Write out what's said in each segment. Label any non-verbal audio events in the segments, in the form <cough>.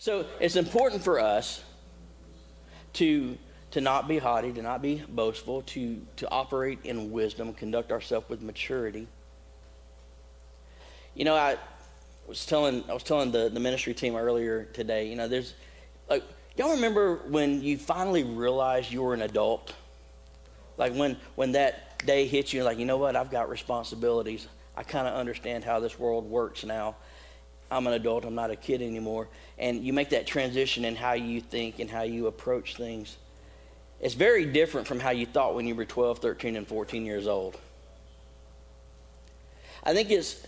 So it's important for us to, to not be haughty, to not be boastful, to, to operate in wisdom, conduct ourselves with maturity. You know, I was telling I was telling the, the ministry team earlier today, you know, there's like y'all remember when you finally realized you were an adult? Like when when that day hits you, like, you know what, I've got responsibilities. I kind of understand how this world works now. I'm an adult, I'm not a kid anymore. And you make that transition in how you think and how you approach things. It's very different from how you thought when you were 12, 13, and 14 years old. I think it's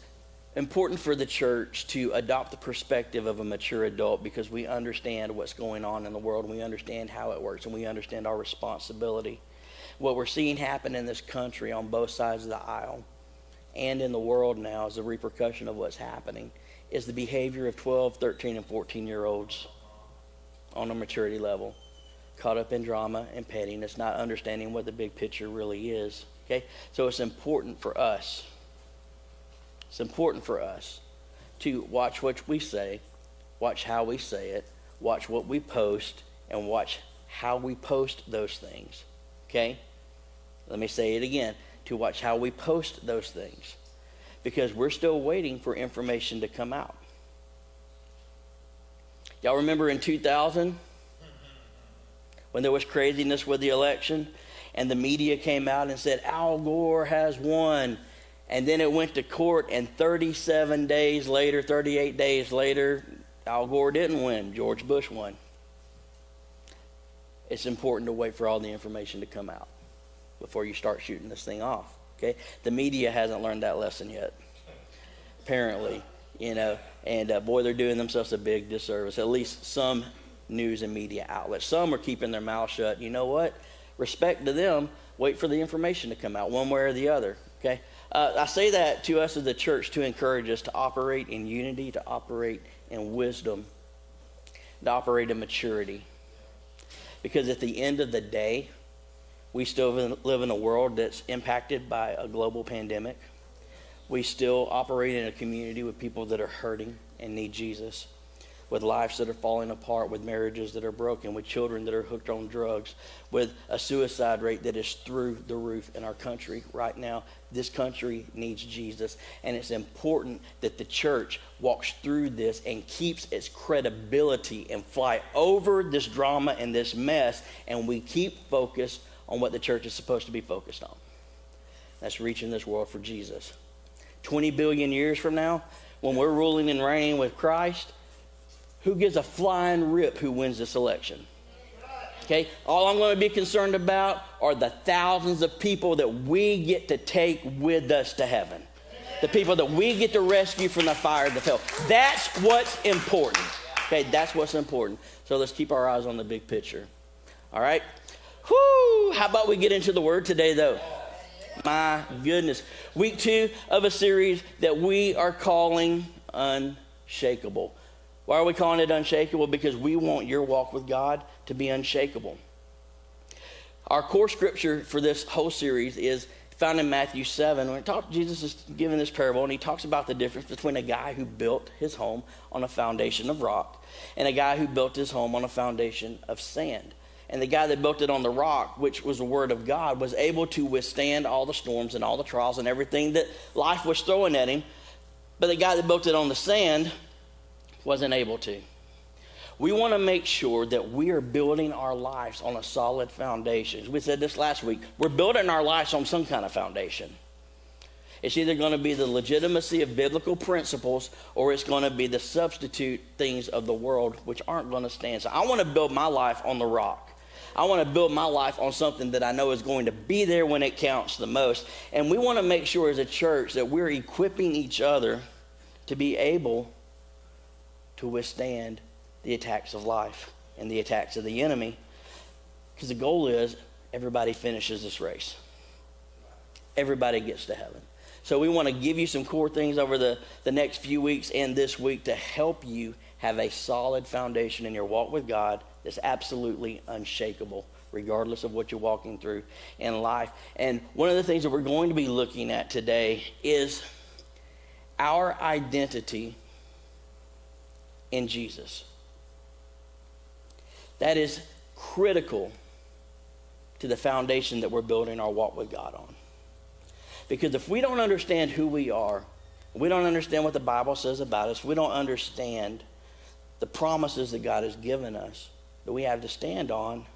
important for the church to adopt the perspective of a mature adult because we understand what's going on in the world and we understand how it works and we understand our responsibility. What we're seeing happen in this country on both sides of the aisle and in the world now is a repercussion of what's happening is the behavior of 12, 13, and 14 year olds on a maturity level, caught up in drama and pettiness, not understanding what the big picture really is. Okay? So it's important for us. It's important for us to watch what we say, watch how we say it, watch what we post, and watch how we post those things. Okay? Let me say it again to watch how we post those things because we're still waiting for information to come out. Y'all remember in 2000 when there was craziness with the election and the media came out and said Al Gore has won. And then it went to court and 37 days later 38 days later Al Gore didn't win. George Bush won. It's important to wait for all the information to come out before you start shooting this thing off Okay, the media hasn't learned that lesson yet. Apparently, you know, and uh, boy, they're doing themselves a big disservice. At least some news and media outlets. Some are keeping their mouth shut. You know what? Respect to them. Wait for the information to come out, one way or the other. Okay. Uh, I say that to us as the church to encourage us to operate in unity, to operate in wisdom, to operate in maturity. Because at the end of the day, we still live in a world that's impacted by a global pandemic. We still operate in a community with people that are hurting and need Jesus, with lives that are falling apart, with marriages that are broken, with children that are hooked on drugs, with a suicide rate that is through the roof in our country right now. This country needs Jesus, and it's important that the church walks through this and keeps its credibility and fly over this drama and this mess, and we keep focused on what the church is supposed to be focused on. That's reaching this world for Jesus. 20 billion years from now, when we're ruling and reigning with Christ, who gives a flying rip who wins this election? Okay, all I'm going to be concerned about are the thousands of people that we get to take with us to heaven. The people that we get to rescue from the fire of the hell. That's what's important. Okay, that's what's important. So let's keep our eyes on the big picture. All right? Whoo! How about we get into the word today, though? My goodness. Week two of a series that we are calling Unshakable. Why are we calling it unshakable? Because we want your walk with God to be unshakable. Our core scripture for this whole series is found in Matthew 7. When Jesus is giving this parable, and he talks about the difference between a guy who built his home on a foundation of rock and a guy who built his home on a foundation of sand. And the guy that built it on the rock, which was the word of God, was able to withstand all the storms and all the trials and everything that life was throwing at him. But the guy that built it on the sand wasn't able to. We want to make sure that we are building our lives on a solid foundation. We said this last week. We're building our lives on some kind of foundation. It's either going to be the legitimacy of biblical principles or it's going to be the substitute things of the world which aren't going to stand. So I want to build my life on the rock. I want to build my life on something that I know is going to be there when it counts the most. And we want to make sure as a church that we're equipping each other to be able to withstand the attacks of life and the attacks of the enemy. Because the goal is everybody finishes this race, everybody gets to heaven. So we want to give you some core things over the, the next few weeks and this week to help you have a solid foundation in your walk with God that's absolutely unshakable, regardless of what you're walking through in life. And one of the things that we're going to be looking at today is our identity in Jesus. That is critical to the foundation that we're building our walk with God on. Because if we don't understand who we are, we don't understand what the Bible says about us, we don't understand the promises that God has given us that we have to stand on,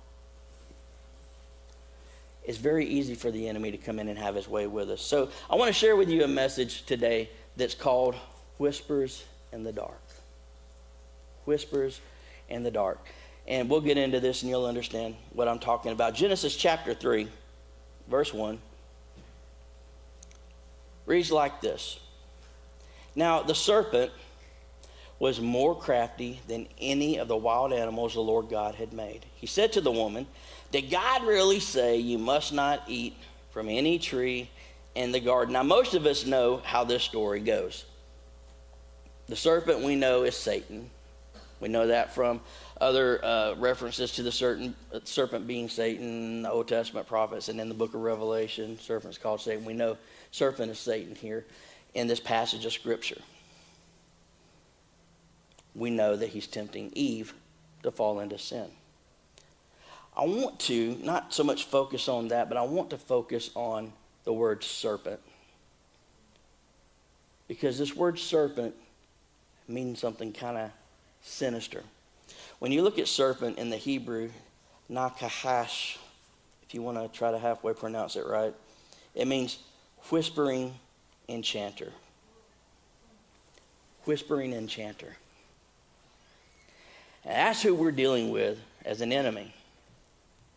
it's very easy for the enemy to come in and have his way with us. So I want to share with you a message today that's called Whispers in the Dark. Whispers in the Dark. And we'll get into this and you'll understand what I'm talking about. Genesis chapter 3, verse 1 reads like this Now the serpent was more crafty than any of the wild animals the Lord God had made. He said to the woman, Did God really say you must not eat from any tree in the garden? Now, most of us know how this story goes. The serpent we know is Satan. We know that from other uh, references to the certain, uh, serpent being Satan, the Old Testament prophets, and in the book of Revelation, serpent's called Satan. We know serpent is Satan here in this passage of Scripture we know that he's tempting Eve to fall into sin. I want to not so much focus on that, but I want to focus on the word serpent. Because this word serpent means something kind of sinister. When you look at serpent in the Hebrew, nakahash, if you want to try to halfway pronounce it right, it means whispering enchanter. Whispering enchanter. That's who we're dealing with as an enemy.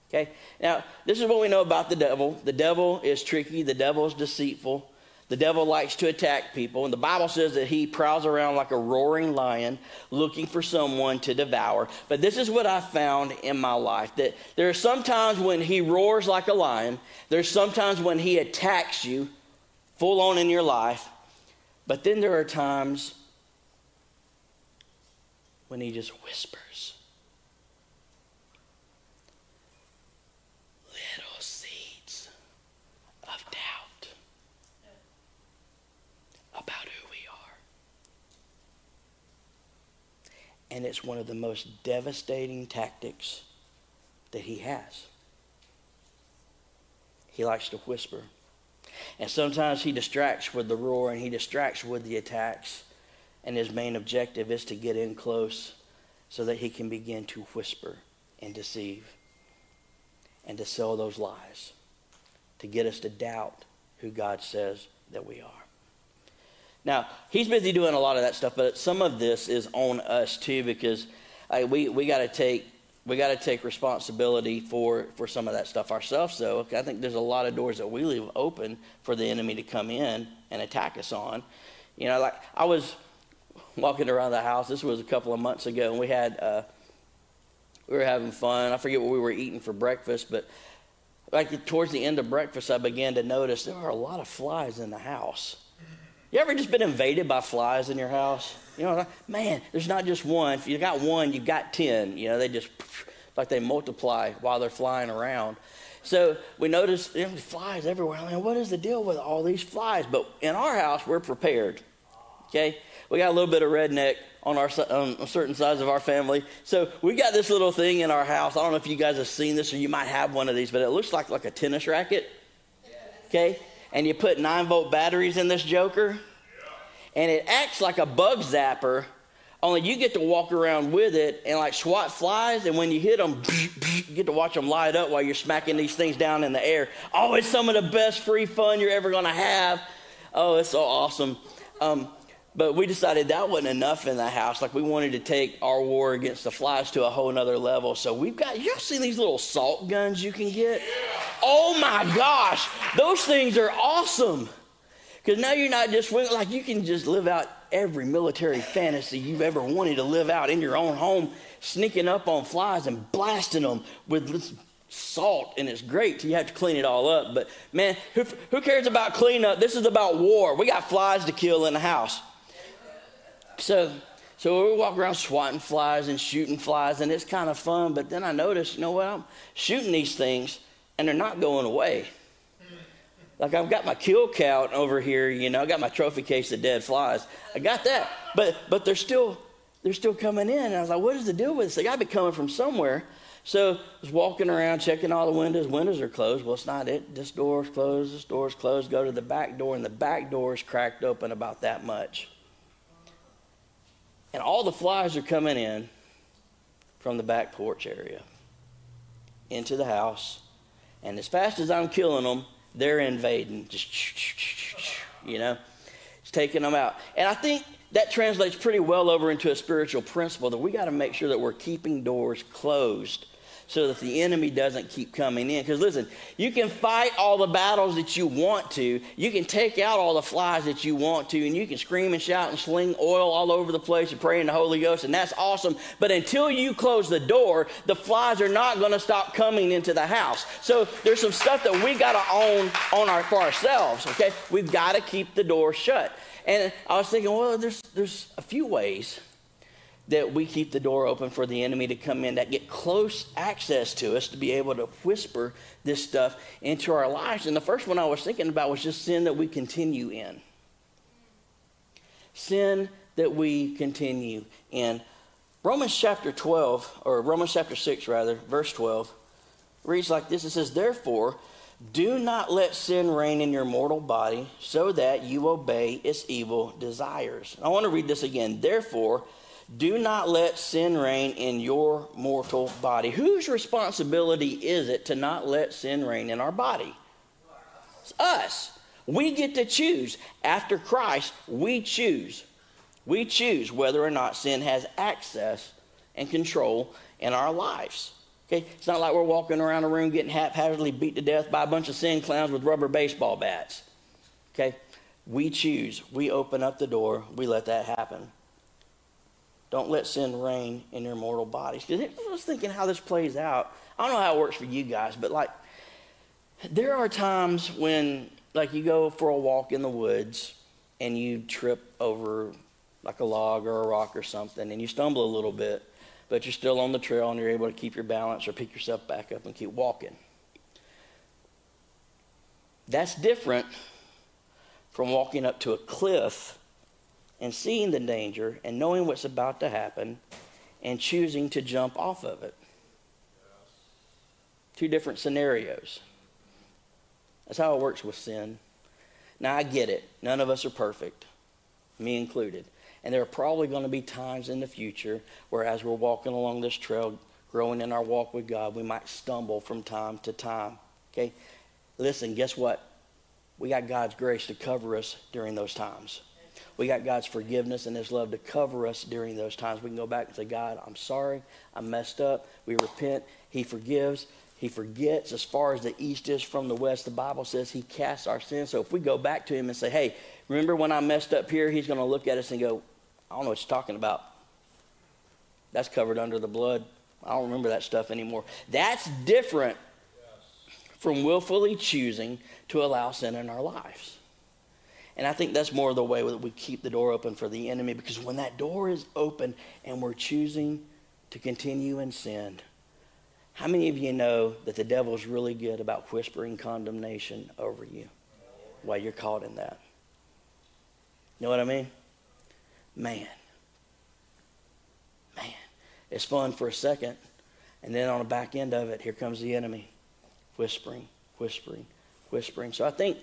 Okay? Now, this is what we know about the devil. The devil is tricky, the devil is deceitful. The devil likes to attack people, and the Bible says that he prowls around like a roaring lion looking for someone to devour. But this is what I found in my life that there are sometimes when he roars like a lion, there's sometimes when he attacks you full on in your life, but then there are times when he just whispers. Little seeds of doubt about who we are. And it's one of the most devastating tactics that he has. He likes to whisper. And sometimes he distracts with the roar and he distracts with the attacks and his main objective is to get in close so that he can begin to whisper and deceive and to sell those lies, to get us to doubt who God says that we are. Now, he's busy doing a lot of that stuff, but some of this is on us too because I, we, we got to take we got to take responsibility for, for some of that stuff ourselves, though. I think there's a lot of doors that we leave open for the enemy to come in and attack us on. You know, like I was walking around the house. This was a couple of months ago, and we had uh, we were having fun. I forget what we were eating for breakfast, but like towards the end of breakfast, I began to notice there are a lot of flies in the house. You ever just been invaded by flies in your house? You know, man, there's not just one. If you got one, you've got ten. You know, they just <sniffs> like they multiply while they're flying around. So we noticed you know, flies everywhere. I mean, what is the deal with all these flies? But in our house, we're prepared. Okay, we got a little bit of redneck on our on certain sides of our family. So we got this little thing in our house. I don't know if you guys have seen this or you might have one of these, but it looks like like a tennis racket. Okay, and you put nine volt batteries in this joker, and it acts like a bug zapper. Only you get to walk around with it and like swat flies, and when you hit them, you <sniffs> get to watch them light up while you're smacking these things down in the air. Oh, it's some of the best free fun you're ever gonna have. Oh, it's so awesome. Um, but we decided that wasn't enough in the house. Like we wanted to take our war against the flies to a whole nother level. So we've got, y'all seen these little salt guns you can get? Oh my gosh, those things are awesome. Because now you're not just, like you can just live out every military fantasy you've ever wanted to live out in your own home, sneaking up on flies and blasting them with this salt and it's great you have to clean it all up but man who, who cares about cleanup this is about war we got flies to kill in the house so, so we walk around swatting flies and shooting flies, and it's kind of fun. But then I noticed, you know what? I'm shooting these things, and they're not going away. Like I've got my kill count over here, you know, I got my trophy case of dead flies. I got that, but but they're still they're still coming in. And I was like, what is the deal with this? They got to be coming from somewhere. So I was walking around checking all the windows. Windows are closed. Well, it's not it. This door's closed. This door's closed. Go to the back door, and the back door is cracked open about that much. And all the flies are coming in from the back porch area into the house. And as fast as I'm killing them, they're invading. Just, you know, it's taking them out. And I think that translates pretty well over into a spiritual principle that we got to make sure that we're keeping doors closed so that the enemy doesn't keep coming in. Because listen, you can fight all the battles that you want to, you can take out all the flies that you want to, and you can scream and shout and sling oil all over the place and pray in the Holy Ghost, and that's awesome. But until you close the door, the flies are not going to stop coming into the house. So there's some stuff that we got to own on our, for ourselves. Okay, we've got to keep the door shut. And I was thinking, well, there's there's a few ways that we keep the door open for the enemy to come in, that get close access to us to be able to whisper this stuff into our lives. And the first one I was thinking about was just sin that we continue in. Sin that we continue in. Romans chapter 12, or Romans chapter 6, rather, verse 12, reads like this It says, Therefore, do not let sin reign in your mortal body so that you obey its evil desires. I want to read this again. Therefore, do not let sin reign in your mortal body. Whose responsibility is it to not let sin reign in our body? It's us. We get to choose. After Christ, we choose. We choose whether or not sin has access and control in our lives. Okay? It's not like we're walking around a room getting haphazardly beat to death by a bunch of sin clowns with rubber baseball bats. Okay? We choose. We open up the door. We let that happen. Don't let sin reign in your mortal bodies. Because I was thinking how this plays out. I don't know how it works for you guys, but like, there are times when, like, you go for a walk in the woods and you trip over like a log or a rock or something and you stumble a little bit, but you're still on the trail and you're able to keep your balance or pick yourself back up and keep walking. That's different from walking up to a cliff and seeing the danger and knowing what's about to happen and choosing to jump off of it. Two different scenarios. That's how it works with sin. Now, I get it. None of us are perfect, me included. And there are probably going to be times in the future where, as we're walking along this trail, growing in our walk with God, we might stumble from time to time. Okay? Listen, guess what? We got God's grace to cover us during those times. We got God's forgiveness and His love to cover us during those times. We can go back and say, God, I'm sorry. I messed up. We repent. He forgives. He forgets as far as the east is from the west. The Bible says He casts our sins. So if we go back to Him and say, hey, remember when I messed up here? He's going to look at us and go, I don't know what you're talking about. That's covered under the blood. I don't remember that stuff anymore. That's different from willfully choosing to allow sin in our lives. And I think that's more the way that we keep the door open for the enemy because when that door is open and we're choosing to continue in sin, how many of you know that the devil is really good about whispering condemnation over you while you're caught in that? You know what I mean? Man. Man. It's fun for a second. And then on the back end of it, here comes the enemy whispering, whispering, whispering. So I think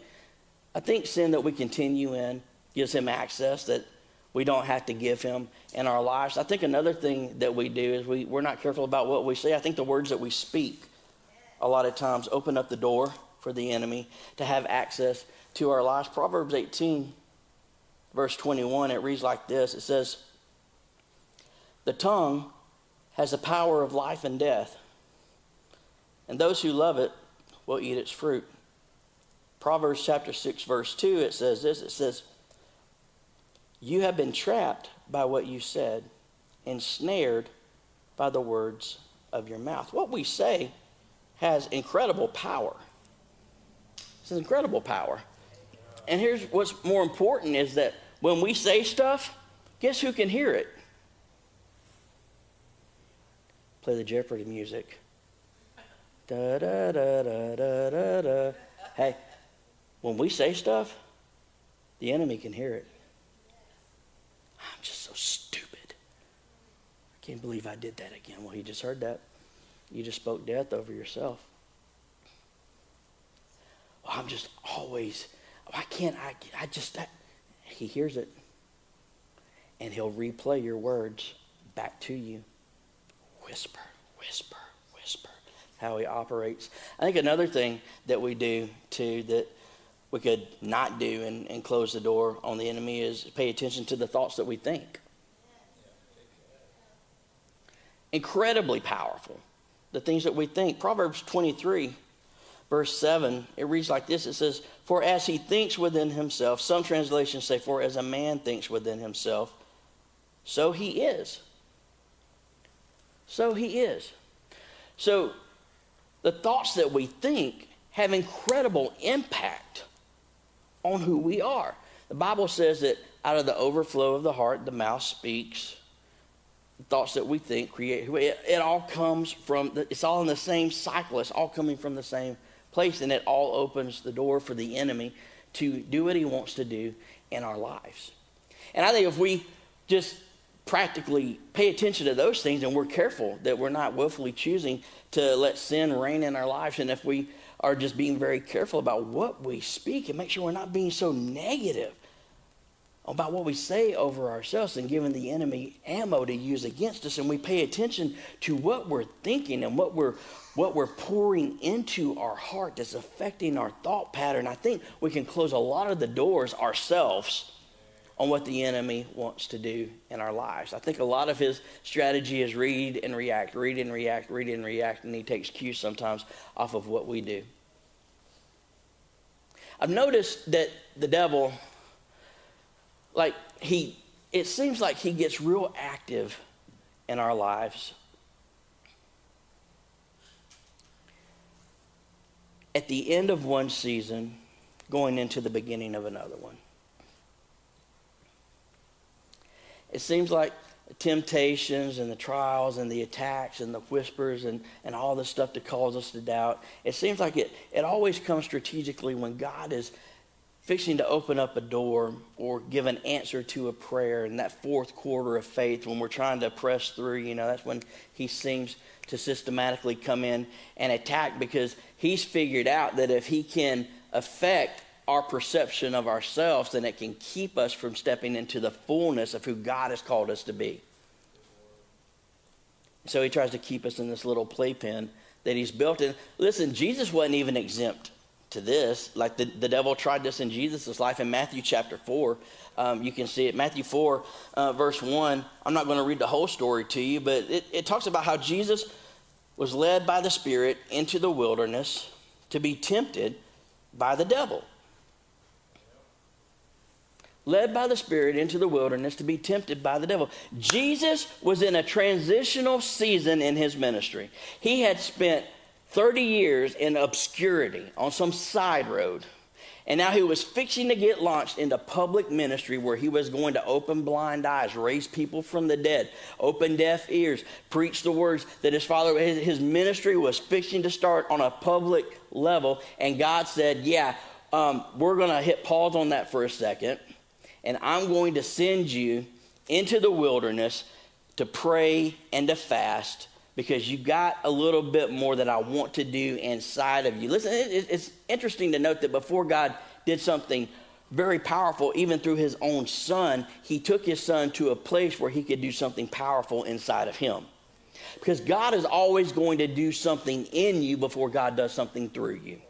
I think sin that we continue in gives him access that we don't have to give him in our lives. I think another thing that we do is we, we're not careful about what we say. I think the words that we speak a lot of times open up the door for the enemy to have access to our lives. Proverbs 18, verse 21, it reads like this it says, The tongue has the power of life and death, and those who love it will eat its fruit. Proverbs chapter 6, verse 2, it says this it says, You have been trapped by what you said, ensnared by the words of your mouth. What we say has incredible power. It's incredible power. And here's what's more important is that when we say stuff, guess who can hear it? Play the Jeopardy music. Da da da da da da da. Hey, when we say stuff, the enemy can hear it. I'm just so stupid. I can't believe I did that again. Well, he just heard that. You just spoke death over yourself. Well, I'm just always, why can't I, I just, I, he hears it. And he'll replay your words back to you. Whisper, whisper, whisper. How he operates. I think another thing that we do too that we could not do and, and close the door on the enemy is pay attention to the thoughts that we think. Incredibly powerful. The things that we think. Proverbs 23, verse 7, it reads like this it says, For as he thinks within himself, some translations say, For as a man thinks within himself, so he is. So he is. So the thoughts that we think have incredible impact on who we are. The Bible says that out of the overflow of the heart, the mouth speaks. The thoughts that we think create it, it all comes from, the, it's all in the same cycle. It's all coming from the same place, and it all opens the door for the enemy to do what he wants to do in our lives. And I think if we just practically pay attention to those things and we're careful that we're not willfully choosing to let sin reign in our lives, and if we are just being very careful about what we speak and make sure we're not being so negative about what we say over ourselves and giving the enemy ammo to use against us. And we pay attention to what we're thinking and what we're what we're pouring into our heart that's affecting our thought pattern. I think we can close a lot of the doors ourselves on what the enemy wants to do in our lives i think a lot of his strategy is read and react read and react read and react and he takes cues sometimes off of what we do I've noticed that the devil, like, he, it seems like he gets real active in our lives. At the end of one season, going into the beginning of another one. It seems like temptations and the trials and the attacks and the whispers and, and all the stuff that causes us to doubt. It seems like it, it always comes strategically when God is fixing to open up a door or give an answer to a prayer in that fourth quarter of faith when we're trying to press through, you know, that's when he seems to systematically come in and attack because he's figured out that if he can affect our perception of ourselves, then it can keep us from stepping into the fullness of who God has called us to be. So he tries to keep us in this little playpen that he's built in. Listen, Jesus wasn't even exempt to this. Like the, the devil tried this in Jesus' life in Matthew chapter 4. Um, you can see it. Matthew 4, uh, verse 1. I'm not going to read the whole story to you, but it, it talks about how Jesus was led by the Spirit into the wilderness to be tempted by the devil led by the Spirit into the wilderness to be tempted by the devil. Jesus was in a transitional season in his ministry. He had spent 30 years in obscurity on some side road. And now he was fixing to get launched into public ministry where he was going to open blind eyes, raise people from the dead, open deaf ears, preach the words that his father, his ministry was fixing to start on a public level. And God said, Yeah, um, we're going to hit pause on that for a second and I'm going to send you into the wilderness to pray and to fast because you got a little bit more that I want to do inside of you. Listen, it's interesting to note that before God did something very powerful, even through his own son, he took his son to a place where he could do something powerful inside of him. Because God is always going to do something in you before God does something through you.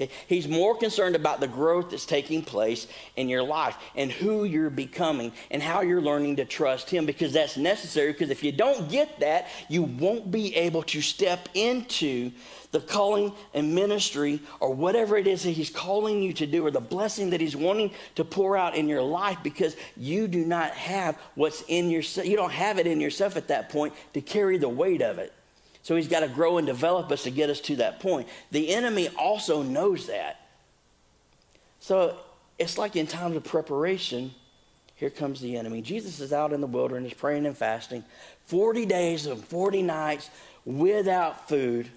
Okay? He's more concerned about the growth that's taking place in your life and who you're becoming and how you're learning to trust Him because that's necessary. Because if you don't get that, you won't be able to step into the calling and ministry or whatever it is that He's calling you to do or the blessing that He's wanting to pour out in your life because you do not have what's in yourself. You don't have it in yourself at that point to carry the weight of it. So he's got to grow and develop us to get us to that point. The enemy also knows that. So it's like in times of preparation, here comes the enemy. Jesus is out in the wilderness praying and fasting 40 days and 40 nights without food,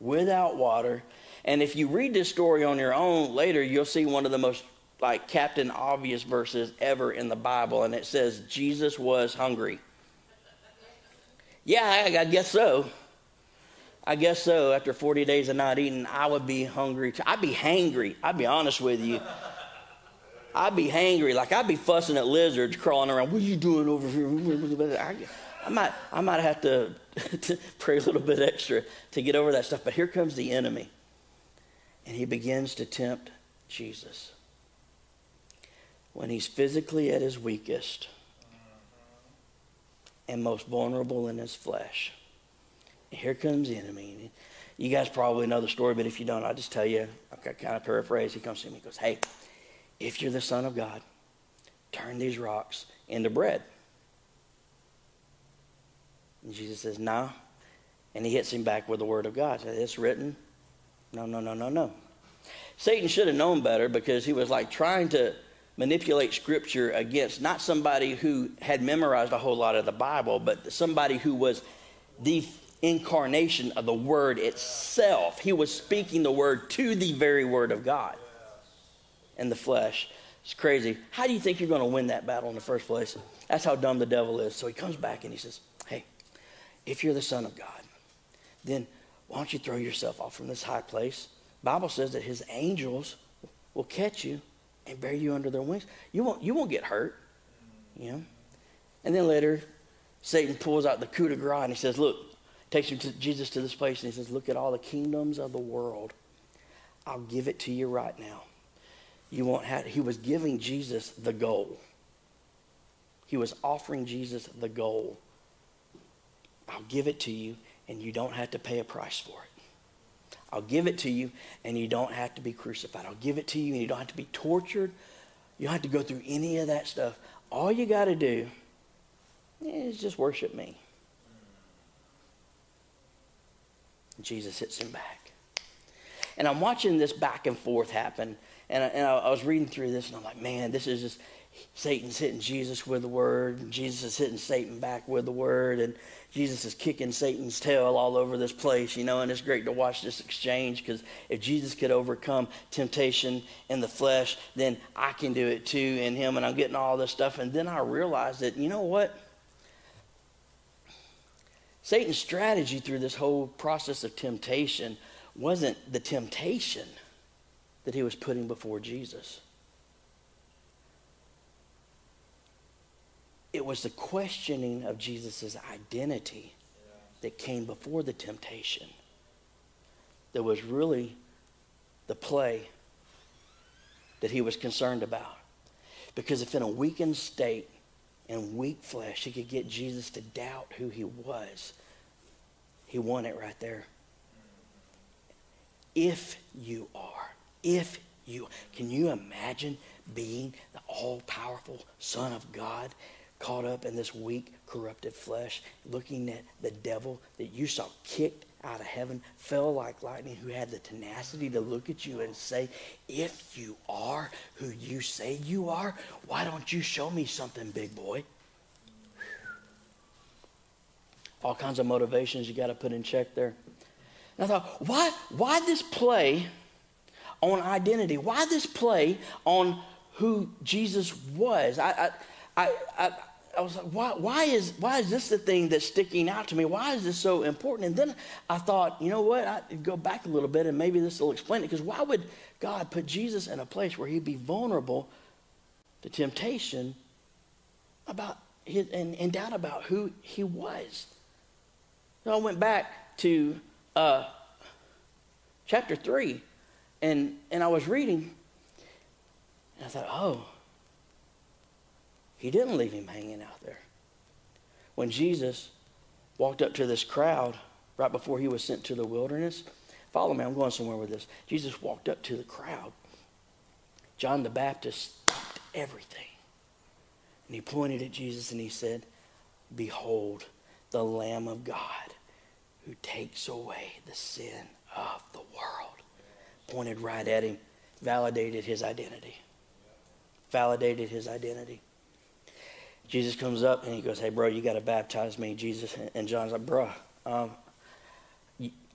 without water. And if you read this story on your own later, you'll see one of the most like Captain Obvious verses ever in the Bible. And it says, Jesus was hungry. Yeah, I, I guess so. I guess so. After 40 days of not eating, I would be hungry. I'd be hangry. I'd be honest with you. I'd be hangry. Like I'd be fussing at lizards crawling around. What are you doing over here? I, I might, I might have to, <laughs> to pray a little bit extra to get over that stuff. But here comes the enemy, and he begins to tempt Jesus when he's physically at his weakest and most vulnerable in his flesh. Here comes the enemy. You guys probably know the story, but if you don't, I'll just tell you. I kind of paraphrase. He comes to me and goes, Hey, if you're the Son of God, turn these rocks into bread. And Jesus says, No. And he hits him back with the word of God. Says, It's written. No, no, no, no, no. Satan should have known better because he was like trying to manipulate scripture against not somebody who had memorized a whole lot of the Bible, but somebody who was the incarnation of the word itself. He was speaking the word to the very word of God in the flesh. It's crazy. How do you think you're going to win that battle in the first place? That's how dumb the devil is. So he comes back and he says, Hey, if you're the Son of God, then why don't you throw yourself off from this high place? Bible says that his angels will catch you and bear you under their wings. You won't, you won't get hurt. You know? And then later, Satan pulls out the coup de grace and he says, Look, takes him to Jesus to this place and he says, Look at all the kingdoms of the world. I'll give it to you right now. You won't have he was giving Jesus the goal. He was offering Jesus the goal. I'll give it to you, and you don't have to pay a price for it. I'll give it to you, and you don't have to be crucified. I'll give it to you, and you don't have to be tortured. You don't have to go through any of that stuff. All you got to do is just worship me. Jesus hits him back. And I'm watching this back and forth happen. And I, and I was reading through this, and I'm like, man, this is just Satan's hitting Jesus with the word, and Jesus is hitting Satan back with the word, and Jesus is kicking Satan's tail all over this place, you know, and it's great to watch this exchange because if Jesus could overcome temptation in the flesh, then I can do it too in him, and I'm getting all this stuff. And then I realized that, you know what? Satan's strategy through this whole process of temptation wasn't the temptation that he was putting before Jesus. It was the questioning of Jesus' identity that came before the temptation that was really the play that he was concerned about. Because if in a weakened state and weak flesh he could get Jesus to doubt who he was, he won it right there. If you are, if you, can you imagine being the all powerful Son of God caught up in this weak, corrupted flesh, looking at the devil that you saw kicked out of heaven, fell like lightning, who had the tenacity to look at you and say, If you are who you say you are, why don't you show me something, big boy? All kinds of motivations you got to put in check there. And I thought, why, why this play on identity? Why this play on who Jesus was? I, I, I, I I was like, why, why, is, why is this the thing that's sticking out to me? Why is this so important? And then I thought, you know what? I'd go back a little bit and maybe this will explain it. Because why would God put Jesus in a place where he'd be vulnerable to temptation about his, and, and doubt about who he was? So I went back to uh, chapter 3 and, and I was reading and I thought, oh, he didn't leave him hanging out there. When Jesus walked up to this crowd right before he was sent to the wilderness, follow me, I'm going somewhere with this. Jesus walked up to the crowd. John the Baptist stopped everything. And he pointed at Jesus and he said, Behold, the Lamb of God who takes away the sin of the world. Pointed right at him, validated his identity. Validated his identity. Jesus comes up and he goes, Hey, bro, you got to baptize me. Jesus and John's like, Bro, um,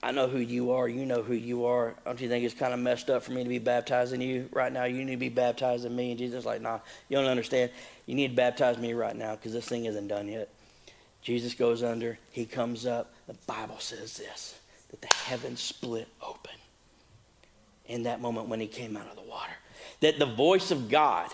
I know who you are. You know who you are. Don't you think it's kind of messed up for me to be baptizing you right now? You need to be baptizing me. And Jesus like, Nah, you don't understand. You need to baptize me right now because this thing isn't done yet. Jesus goes under, he comes up. The Bible says this that the heavens split open in that moment when he came out of the water. That the voice of God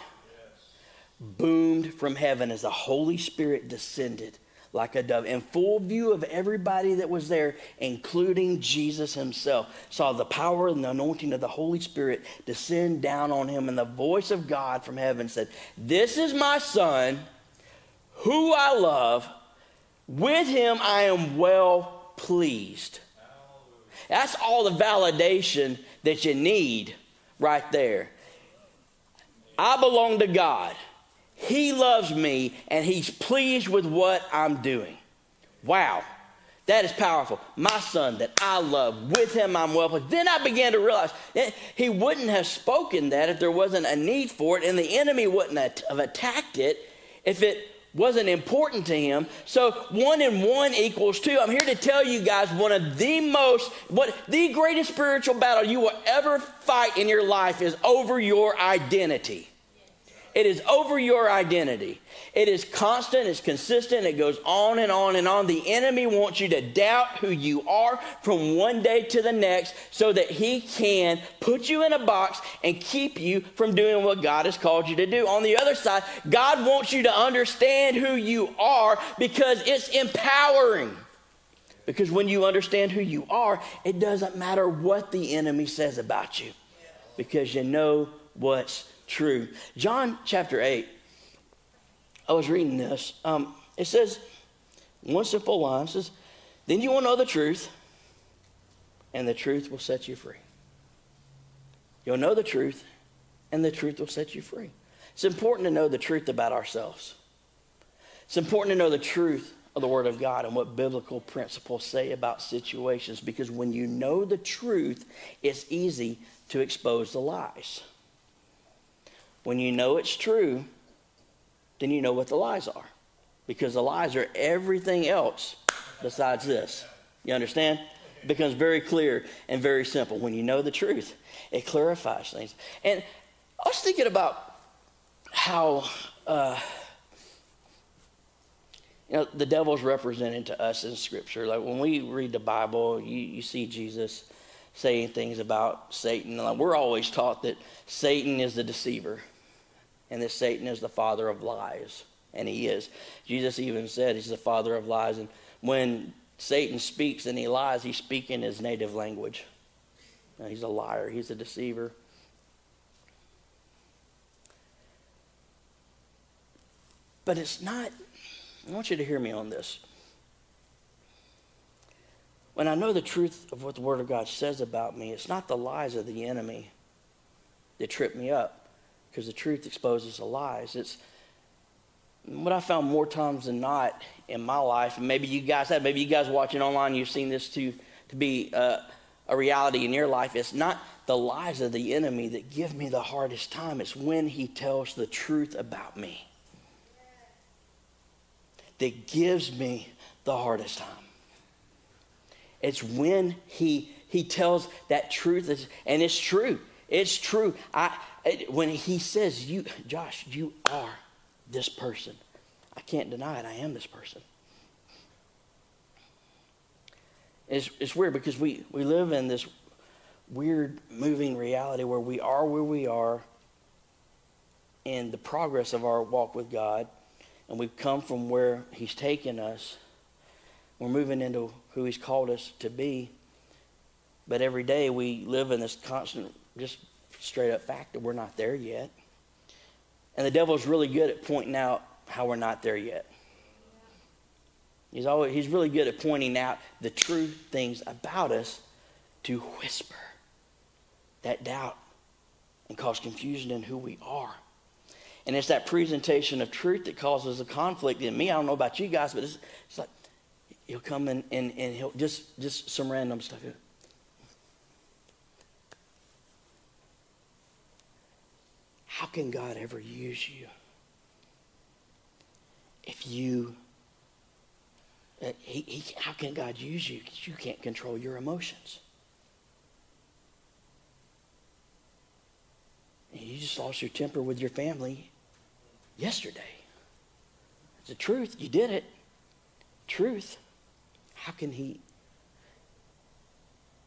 boomed from heaven as the Holy Spirit descended like a dove in full view of everybody that was there, including Jesus himself. Saw the power and the anointing of the Holy Spirit descend down on him, and the voice of God from heaven said, This is my son, who I love. With him I am well pleased. That's all the validation that you need right there. I belong to God. He loves me and he's pleased with what I'm doing. Wow. That is powerful. My son that I love, with him I'm well pleased. Then I began to realize that he wouldn't have spoken that if there wasn't a need for it, and the enemy wouldn't have attacked it if it wasn't important to him. So one and one equals two. I'm here to tell you guys one of the most, what the greatest spiritual battle you will ever fight in your life is over your identity. It is over your identity. It is constant, it's consistent, it goes on and on and on. The enemy wants you to doubt who you are from one day to the next so that he can put you in a box and keep you from doing what God has called you to do. On the other side, God wants you to understand who you are because it's empowering. Because when you understand who you are, it doesn't matter what the enemy says about you because you know what's true. John chapter 8, I was reading this. Um, it says, one simple line says, Then you will know the truth, and the truth will set you free. You'll know the truth, and the truth will set you free. It's important to know the truth about ourselves. It's important to know the truth of the Word of God and what biblical principles say about situations because when you know the truth, it's easy to expose the lies. When you know it's true, then you know what the lies are. Because the lies are everything else besides this. You understand? It becomes very clear and very simple. When you know the truth, it clarifies things. And I was thinking about how. Uh, you know, the devil's represented to us in Scripture. Like when we read the Bible, you, you see Jesus saying things about Satan. Like we're always taught that Satan is the deceiver and that Satan is the father of lies. And he is. Jesus even said he's the father of lies. And when Satan speaks and he lies, he's speaking his native language. Now, he's a liar, he's a deceiver. But it's not, I want you to hear me on this. When I know the truth of what the Word of God says about me, it's not the lies of the enemy that trip me up because the truth exposes the lies. It's what I found more times than not in my life, and maybe you guys have, maybe you guys watching online, you've seen this to, to be uh, a reality in your life. It's not the lies of the enemy that give me the hardest time, it's when he tells the truth about me that gives me the hardest time. It's when he, he tells that truth, and it's true. It's true. I, when he says, "You, Josh, you are this person," I can't deny it. I am this person. It's, it's weird because we, we live in this weird moving reality where we are where we are in the progress of our walk with God, and we've come from where He's taken us. We're moving into who He's called us to be. But every day we live in this constant just straight up fact that we're not there yet. And the devil's really good at pointing out how we're not there yet. He's, always, he's really good at pointing out the true things about us to whisper that doubt and cause confusion in who we are. And it's that presentation of truth that causes a conflict in me. I don't know about you guys, but it's, it's like he'll come in and, and he'll just, just some random stuff. How can God ever use you if you, uh, he, he, how can God use you? You can't control your emotions. you just lost your temper with your family yesterday. It's the truth. You did it. truth, how can he?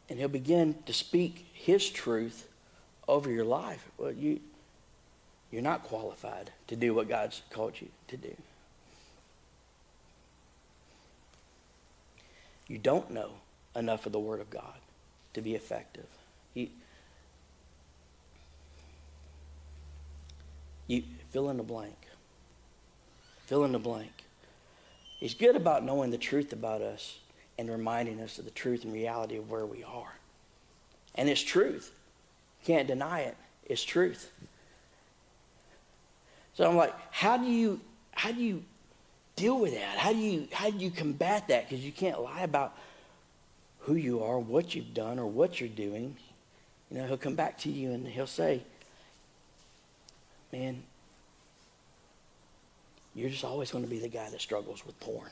And he'll begin to speak his truth over your life. Well, you, you're not qualified to do what God's called you to do. You don't know enough of the Word of God to be effective. You, you fill in the blank. Fill in the blank. He's good about knowing the truth about us and reminding us of the truth and reality of where we are. And it's truth. Can't deny it. It's truth. So I'm like, how do you how do you deal with that? How do you how do you combat that? Because you can't lie about who you are, what you've done, or what you're doing. You know, he'll come back to you and he'll say, Man, you're just always going to be the guy that struggles with porn.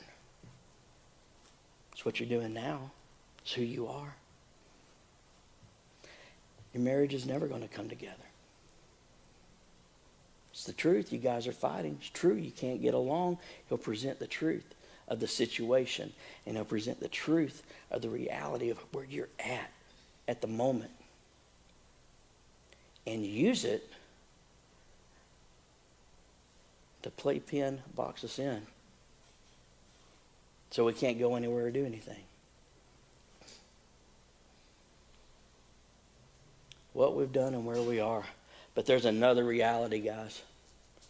It's what you're doing now. It's who you are. Your marriage is never going to come together. It's the truth. You guys are fighting. It's true. You can't get along. He'll present the truth of the situation, and he'll present the truth of the reality of where you're at at the moment. And use it to play pin, box us in. So we can't go anywhere or do anything. What we've done and where we are. But there's another reality, guys.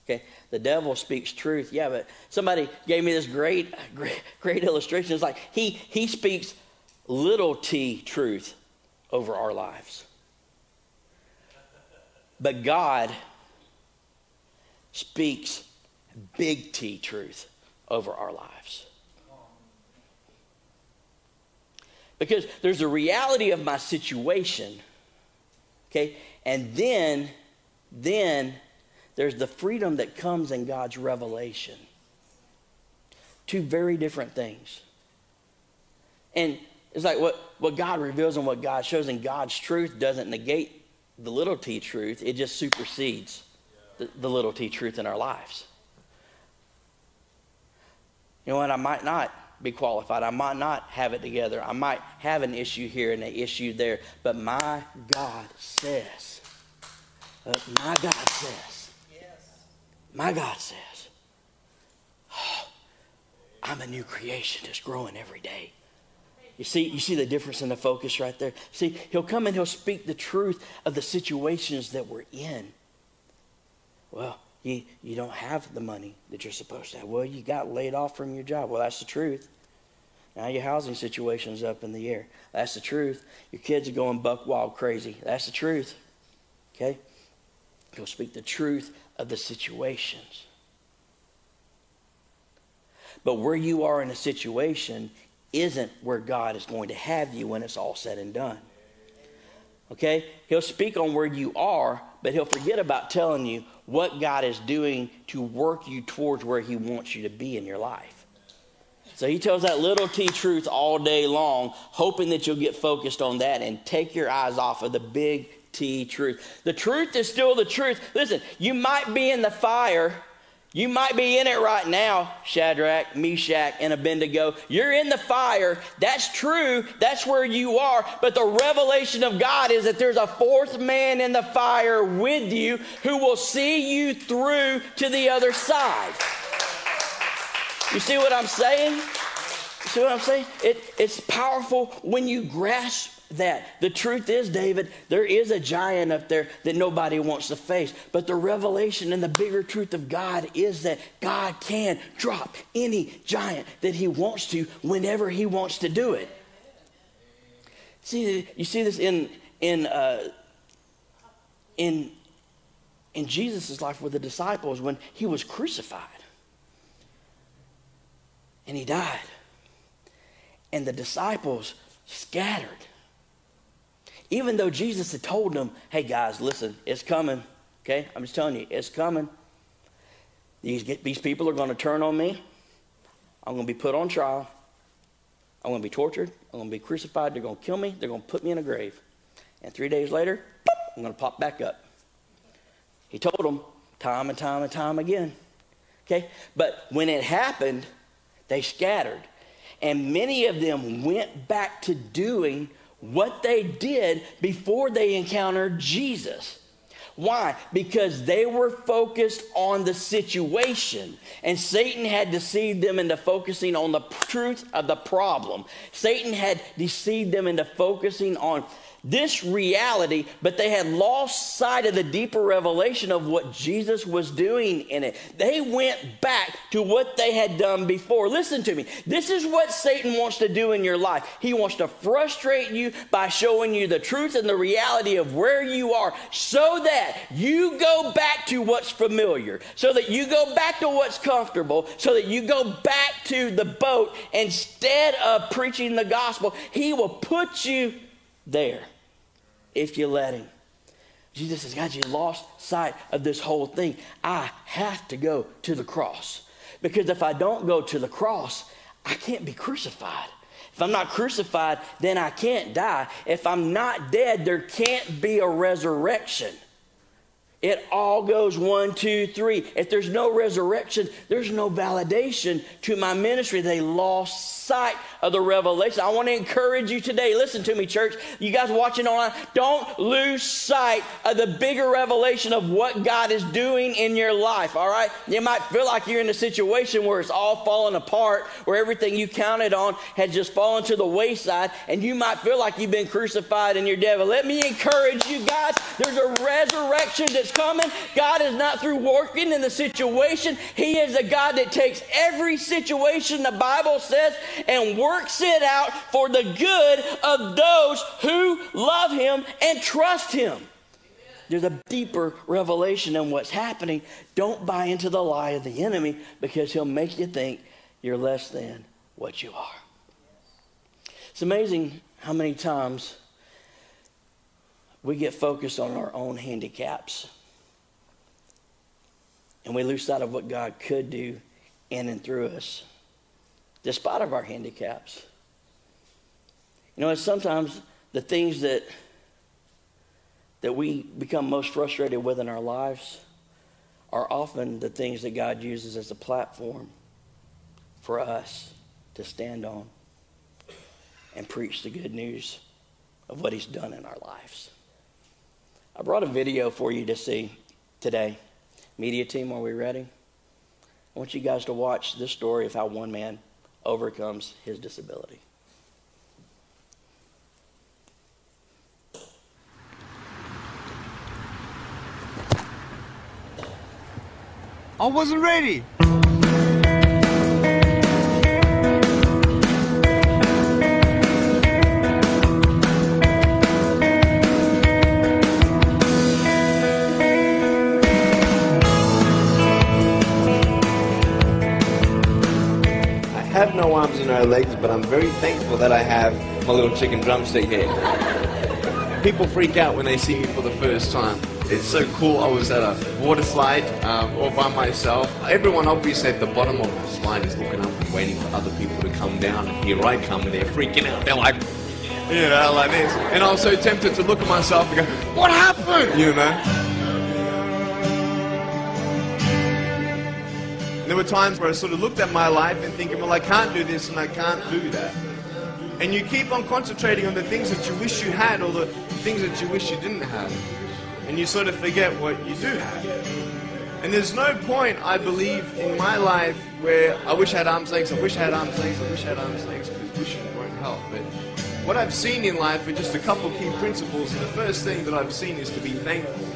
Okay, the devil speaks truth. Yeah, but somebody gave me this great, <laughs> great, great illustration. It's like he he speaks little t truth over our lives, but God speaks big T truth over our lives. Because there's a reality of my situation, okay, and then then there's the freedom that comes in God's revelation. Two very different things. And it's like what, what God reveals and what God shows, and God's truth doesn't negate the little t truth, it just supersedes the, the little t truth in our lives. You know what? I might not be qualified. I might not have it together. I might have an issue here and an issue there. But my God says, uh, my God says, yes. my God says, oh, I'm a new creation that's growing every day. You see, you see the difference in the focus right there? See, he'll come and he'll speak the truth of the situations that we're in. Well, you, you don't have the money that you're supposed to have. Well, you got laid off from your job. Well, that's the truth. Now your housing situation's up in the air. That's the truth. Your kids are going buck wild crazy. That's the truth. Okay? He'll speak the truth of the situations. But where you are in a situation isn't where God is going to have you when it's all said and done. Okay? He'll speak on where you are, but he'll forget about telling you what God is doing to work you towards where he wants you to be in your life. So he tells that little T truth all day long, hoping that you'll get focused on that and take your eyes off of the big T truth. The truth is still the truth. Listen, you might be in the fire. You might be in it right now, Shadrach, Meshach, and Abednego. You're in the fire. That's true. That's where you are. But the revelation of God is that there's a fourth man in the fire with you who will see you through to the other side. You see what I'm saying? See what I'm saying? It, it's powerful when you grasp that. The truth is, David, there is a giant up there that nobody wants to face. But the revelation and the bigger truth of God is that God can drop any giant that he wants to whenever he wants to do it. See, you see this in in uh, in in Jesus' life with the disciples when he was crucified and he died, and the disciples scattered even though Jesus had told them, hey guys, listen, it's coming. Okay? I'm just telling you, it's coming. These, these people are going to turn on me. I'm going to be put on trial. I'm going to be tortured. I'm going to be crucified. They're going to kill me. They're going to put me in a grave. And three days later, I'm going to pop back up. He told them time and time and time again. Okay? But when it happened, they scattered. And many of them went back to doing what they did before they encountered Jesus. Why? Because they were focused on the situation, and Satan had deceived them into focusing on the truth of the problem. Satan had deceived them into focusing on this reality, but they had lost sight of the deeper revelation of what Jesus was doing in it. They went back to what they had done before. Listen to me. This is what Satan wants to do in your life. He wants to frustrate you by showing you the truth and the reality of where you are so that you go back to what's familiar, so that you go back to what's comfortable, so that you go back to the boat instead of preaching the gospel. He will put you there if you let him. Jesus says, God, you lost sight of this whole thing. I have to go to the cross. Because if I don't go to the cross, I can't be crucified. If I'm not crucified, then I can't die. If I'm not dead, there can't be a resurrection. It all goes one, two, three. If there's no resurrection, there's no validation to my ministry. They lost sight of the revelation. I want to encourage you today. Listen to me, church. You guys watching online, don't lose sight of the bigger revelation of what God is doing in your life, all right? You might feel like you're in a situation where it's all falling apart, where everything you counted on has just fallen to the wayside, and you might feel like you've been crucified in your devil. Let me encourage you guys. There's a resurrection that's coming. God is not through working in the situation. He is a God that takes every situation the Bible says and works it out for the good of those who love him and trust him. There's a deeper revelation in what's happening. Don't buy into the lie of the enemy because he'll make you think you're less than what you are. It's amazing how many times we get focused on our own handicaps and we lose sight of what God could do in and through us despite of our handicaps. You know, it's sometimes the things that that we become most frustrated with in our lives are often the things that God uses as a platform for us to stand on and preach the good news of what he's done in our lives. I brought a video for you to see today. Media team, are we ready? I want you guys to watch this story of how one man overcomes his disability. I wasn't ready. Legs, but I'm very thankful that I have my little chicken drumstick here. People freak out when they see me for the first time. It's so cool. I was at a water slide um, all by myself. Everyone obviously at the bottom of the slide is looking up and waiting for other people to come down. And here I come, and they're freaking out. They're like, you know, like this. And I was so tempted to look at myself and go, what happened? You know? There were times where I sort of looked at my life and thinking, well, I can't do this and I can't do that. And you keep on concentrating on the things that you wish you had or the things that you wish you didn't have. And you sort of forget what you do have. And there's no point, I believe, in my life where I wish I had arms, legs, I wish I had arms, legs, I wish I had arms, legs, because wishing won't help. But what I've seen in life are just a couple key principles. And the first thing that I've seen is to be thankful.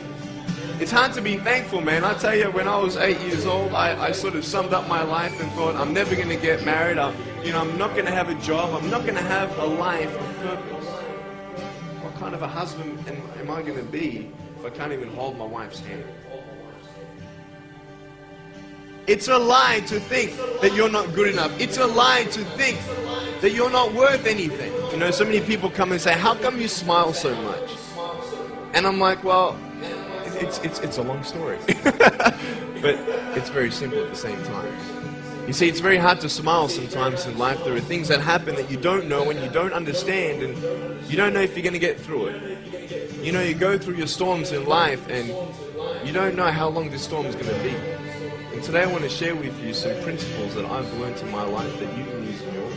It's hard to be thankful, man. I tell you, when I was eight years old, I, I sort of summed up my life and thought, I'm never going to get married. I'm, you know, I'm not going to have a job. I'm not going to have a life of purpose. What kind of a husband am, am I going to be if I can't even hold my wife's hand? It's a lie to think that you're not good enough. It's a lie to think that you're not worth anything. You know, so many people come and say, How come you smile so much? And I'm like, Well, it's, it's, it's a long story. <laughs> but it's very simple at the same time. You see, it's very hard to smile sometimes in life. There are things that happen that you don't know and you don't understand, and you don't know if you're going to get through it. You know, you go through your storms in life, and you don't know how long this storm is going to be. And today I want to share with you some principles that I've learned in my life that you can use in yours.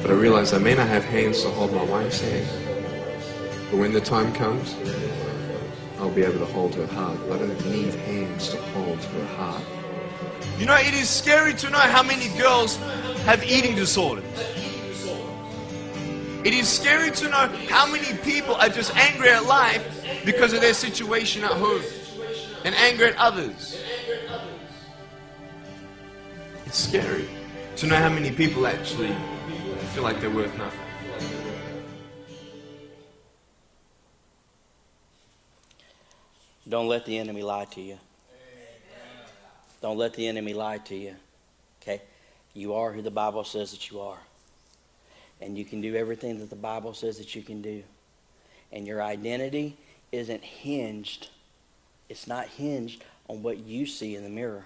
But I realize I may not have hands to hold my wife's hand. But when the time comes, I'll be able to hold her heart. I don't need hands to hold her heart. You know, it is scary to know how many girls have eating disorders. It is scary to know how many people are just angry at life because of their situation at home and angry at others. It's scary to know how many people actually feel like they're worth nothing. Don't let the enemy lie to you. Don't let the enemy lie to you. Okay? You are who the Bible says that you are. And you can do everything that the Bible says that you can do. And your identity isn't hinged, it's not hinged on what you see in the mirror.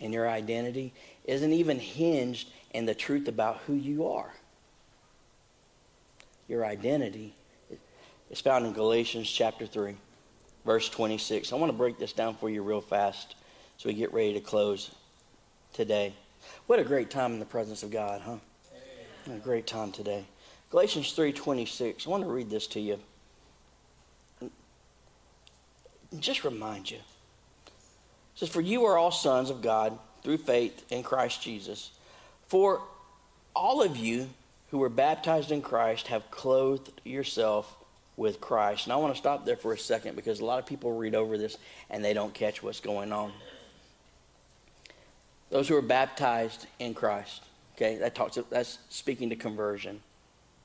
And your identity isn't even hinged in the truth about who you are. Your identity is found in Galatians chapter 3 verse 26. I want to break this down for you real fast so we get ready to close today. What a great time in the presence of God, huh? A great time today. Galatians 3:26. I want to read this to you. Just remind you. It says, For you are all sons of God through faith in Christ Jesus. For all of you who were baptized in Christ have clothed yourself with Christ. And I want to stop there for a second because a lot of people read over this and they don't catch what's going on. Those who are baptized in Christ, okay, that talks that's speaking to conversion.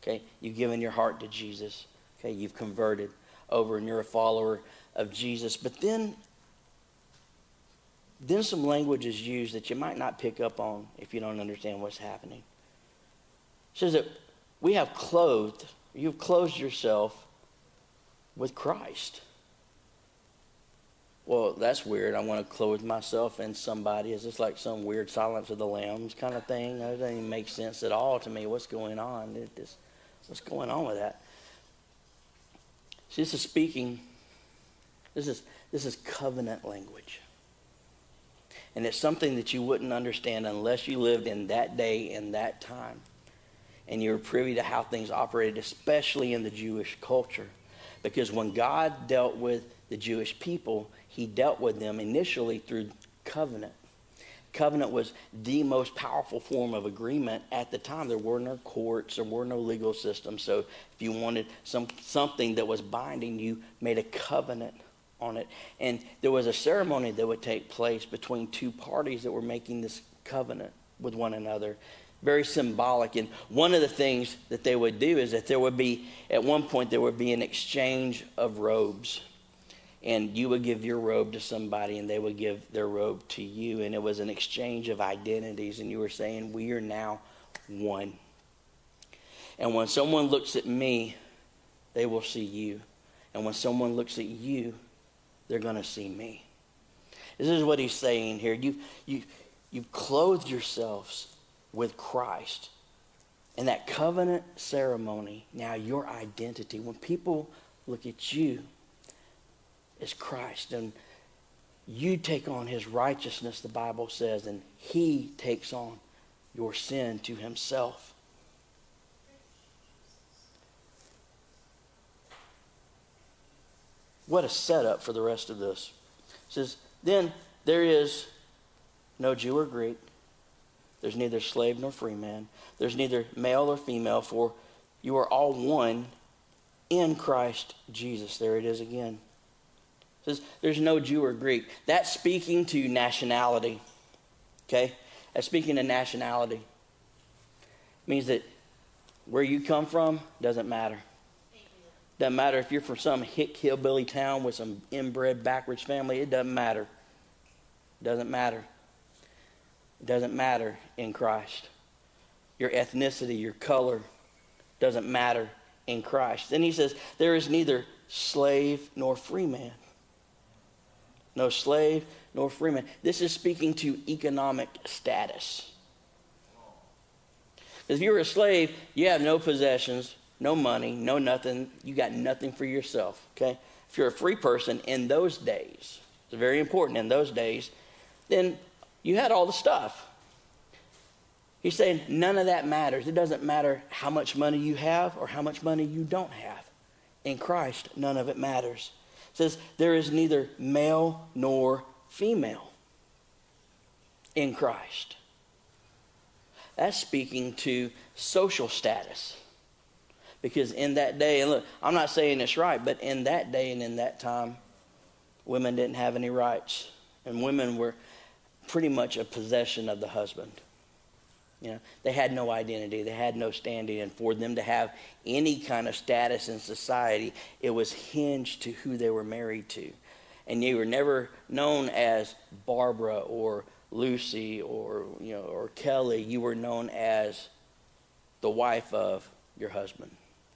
Okay, you've given your heart to Jesus. Okay, you've converted over and you're a follower of Jesus. But then then some language is used that you might not pick up on if you don't understand what's happening. It says that we have clothed, you've clothed yourself with Christ. Well, that's weird. I want to clothe myself in somebody. Is this like some weird Silence of the Lambs kind of thing? That doesn't even make sense at all to me. What's going on? Just, what's going on with that? See, this is speaking. This is this is covenant language. And it's something that you wouldn't understand unless you lived in that day and that time. And you were privy to how things operated, especially in the Jewish culture. Because when God dealt with the Jewish people, he dealt with them initially through covenant. Covenant was the most powerful form of agreement at the time. There were no courts, there were no legal systems. So if you wanted some, something that was binding, you made a covenant on it. And there was a ceremony that would take place between two parties that were making this covenant with one another very symbolic. And one of the things that they would do is that there would be, at one point, there would be an exchange of robes. And you would give your robe to somebody, and they would give their robe to you. And it was an exchange of identities. And you were saying, We are now one. And when someone looks at me, they will see you. And when someone looks at you, they're going to see me. This is what he's saying here. You, you, you've clothed yourselves with Christ. And that covenant ceremony, now your identity, when people look at you as Christ and you take on his righteousness, the Bible says, and he takes on your sin to himself. What a setup for the rest of this. It says, then there is no Jew or Greek, there's neither slave nor free man. There's neither male or female, for you are all one in Christ Jesus. There it is again. It says there's no Jew or Greek. That's speaking to nationality. Okay? That's speaking to nationality. It means that where you come from doesn't matter. Doesn't matter if you're from some hick hillbilly town with some inbred backwards family. It doesn't matter. Doesn't matter. Doesn't matter in Christ. Your ethnicity, your color doesn't matter in Christ. Then he says, There is neither slave nor free man. No slave nor free man. This is speaking to economic status. If you're a slave, you have no possessions, no money, no nothing. You got nothing for yourself. Okay? If you're a free person in those days, it's very important in those days, then you had all the stuff. He's saying none of that matters. It doesn't matter how much money you have or how much money you don't have. In Christ, none of it matters. It says there is neither male nor female in Christ. That's speaking to social status. Because in that day, and look, I'm not saying it's right, but in that day and in that time, women didn't have any rights. And women were pretty much a possession of the husband. You know, they had no identity, they had no standing, and for them to have any kind of status in society, it was hinged to who they were married to. And you were never known as Barbara or Lucy or you know or Kelly. You were known as the wife of your husband,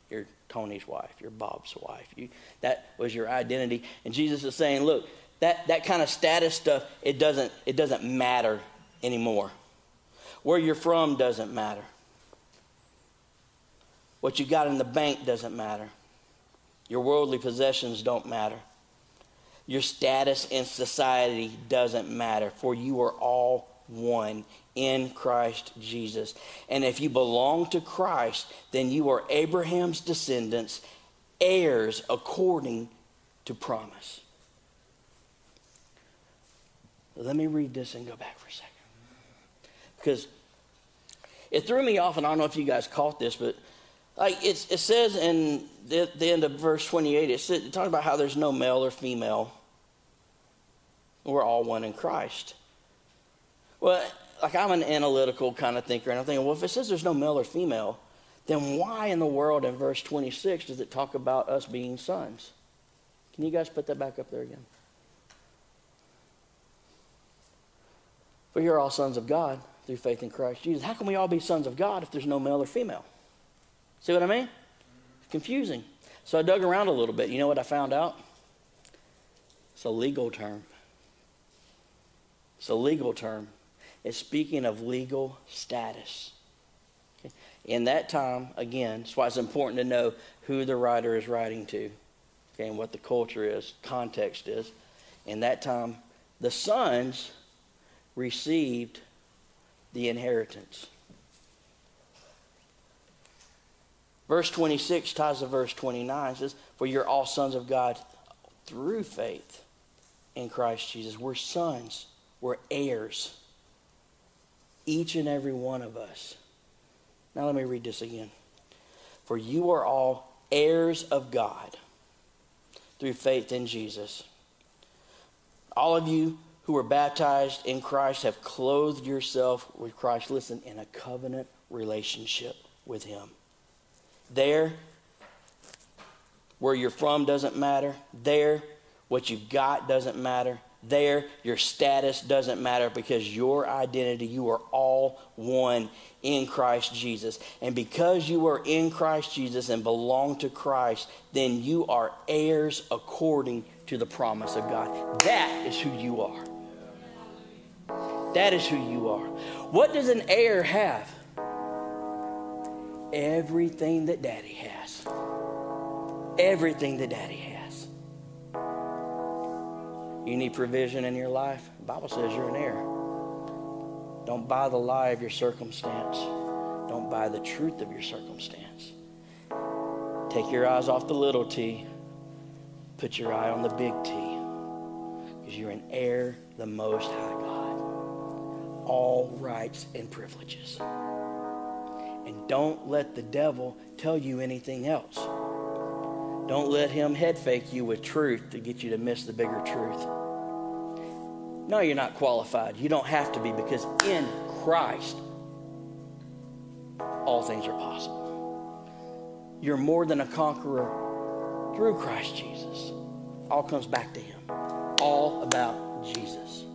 your Tony's wife, your Bob's wife. You, that was your identity. And Jesus is saying, look, that, that kind of status stuff, it doesn't, it doesn't matter anymore. Where you're from doesn't matter. What you got in the bank doesn't matter. Your worldly possessions don't matter. Your status in society doesn't matter, for you are all one in Christ Jesus. And if you belong to Christ, then you are Abraham's descendants, heirs according to promise. Let me read this and go back for a second. Because it threw me off, and I don't know if you guys caught this, but like it says in the, the, end of verse 28, it, says, it talks about how there's no male or female. We're all one in Christ. Well, like I'm an analytical kind of thinker, and I'm thinking, well, if it says there's no male or female, then why in the world in verse 26 does it talk about us being sons? Can you guys put that back up there again? For you're all sons of God through faith in Christ Jesus. How can we all be sons of God if there's no male or female? See what I mean? Confusing. So I dug around a little bit. You know what I found out? It's a legal term. It's a legal term. It's speaking of legal status. Okay? In that time, again, that's why it's important to know who the writer is writing to okay, and what the culture is, context is. In that time, the sons received the inheritance. Verse 26 ties to verse 29 says, For you're all sons of God through faith in Christ Jesus. We're sons, we're heirs. Each and every one of us. Now let me read this again. For you are all heirs of God through faith in Jesus. All of you who were baptized in Christ have clothed yourself with Christ. Listen, in a covenant relationship with Him. There, where you're from doesn't matter. There, what you've got doesn't matter. There, your status doesn't matter because your identity, you are all one in Christ Jesus. And because you are in Christ Jesus and belong to Christ, then you are heirs according to the promise of God. That is who you are. That is who you are. What does an heir have? Everything that daddy has. Everything that daddy has. You need provision in your life? The Bible says you're an heir. Don't buy the lie of your circumstance. Don't buy the truth of your circumstance. Take your eyes off the little t. Put your eye on the big T. Because you're an heir the Most High God all rights and privileges. And don't let the devil tell you anything else. Don't let him head fake you with truth to get you to miss the bigger truth. No, you're not qualified. You don't have to be because in Christ, all things are possible. You're more than a conqueror through Christ Jesus. All comes back to him. All about Jesus.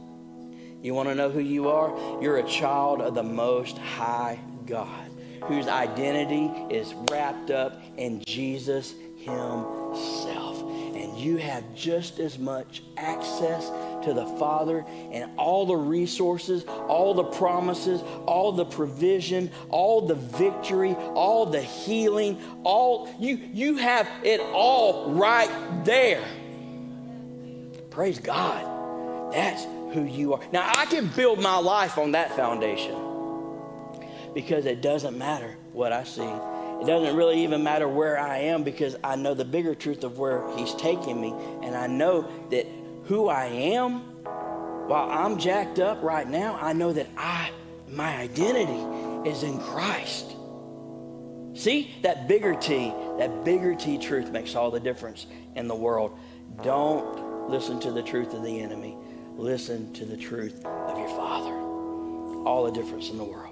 You want to know who you are? You're a child of the Most High God, whose identity is wrapped up in Jesus Himself. And you have just as much access to the Father and all the resources, all the promises, all the provision, all the victory, all the healing, all you you have it all right there. Praise God. That's who you are. Now, I can build my life on that foundation. because it doesn't matter what I see. It doesn't really even matter where I am because I know the bigger truth of where He's taking me. And I know that who I am, while I'm jacked up right now, I know that I, my identity is in Christ. See, that bigger T, that bigger T truth makes all the difference in the world. Don't listen to the truth of the enemy. Listen to the truth of your Father. All the difference in the world.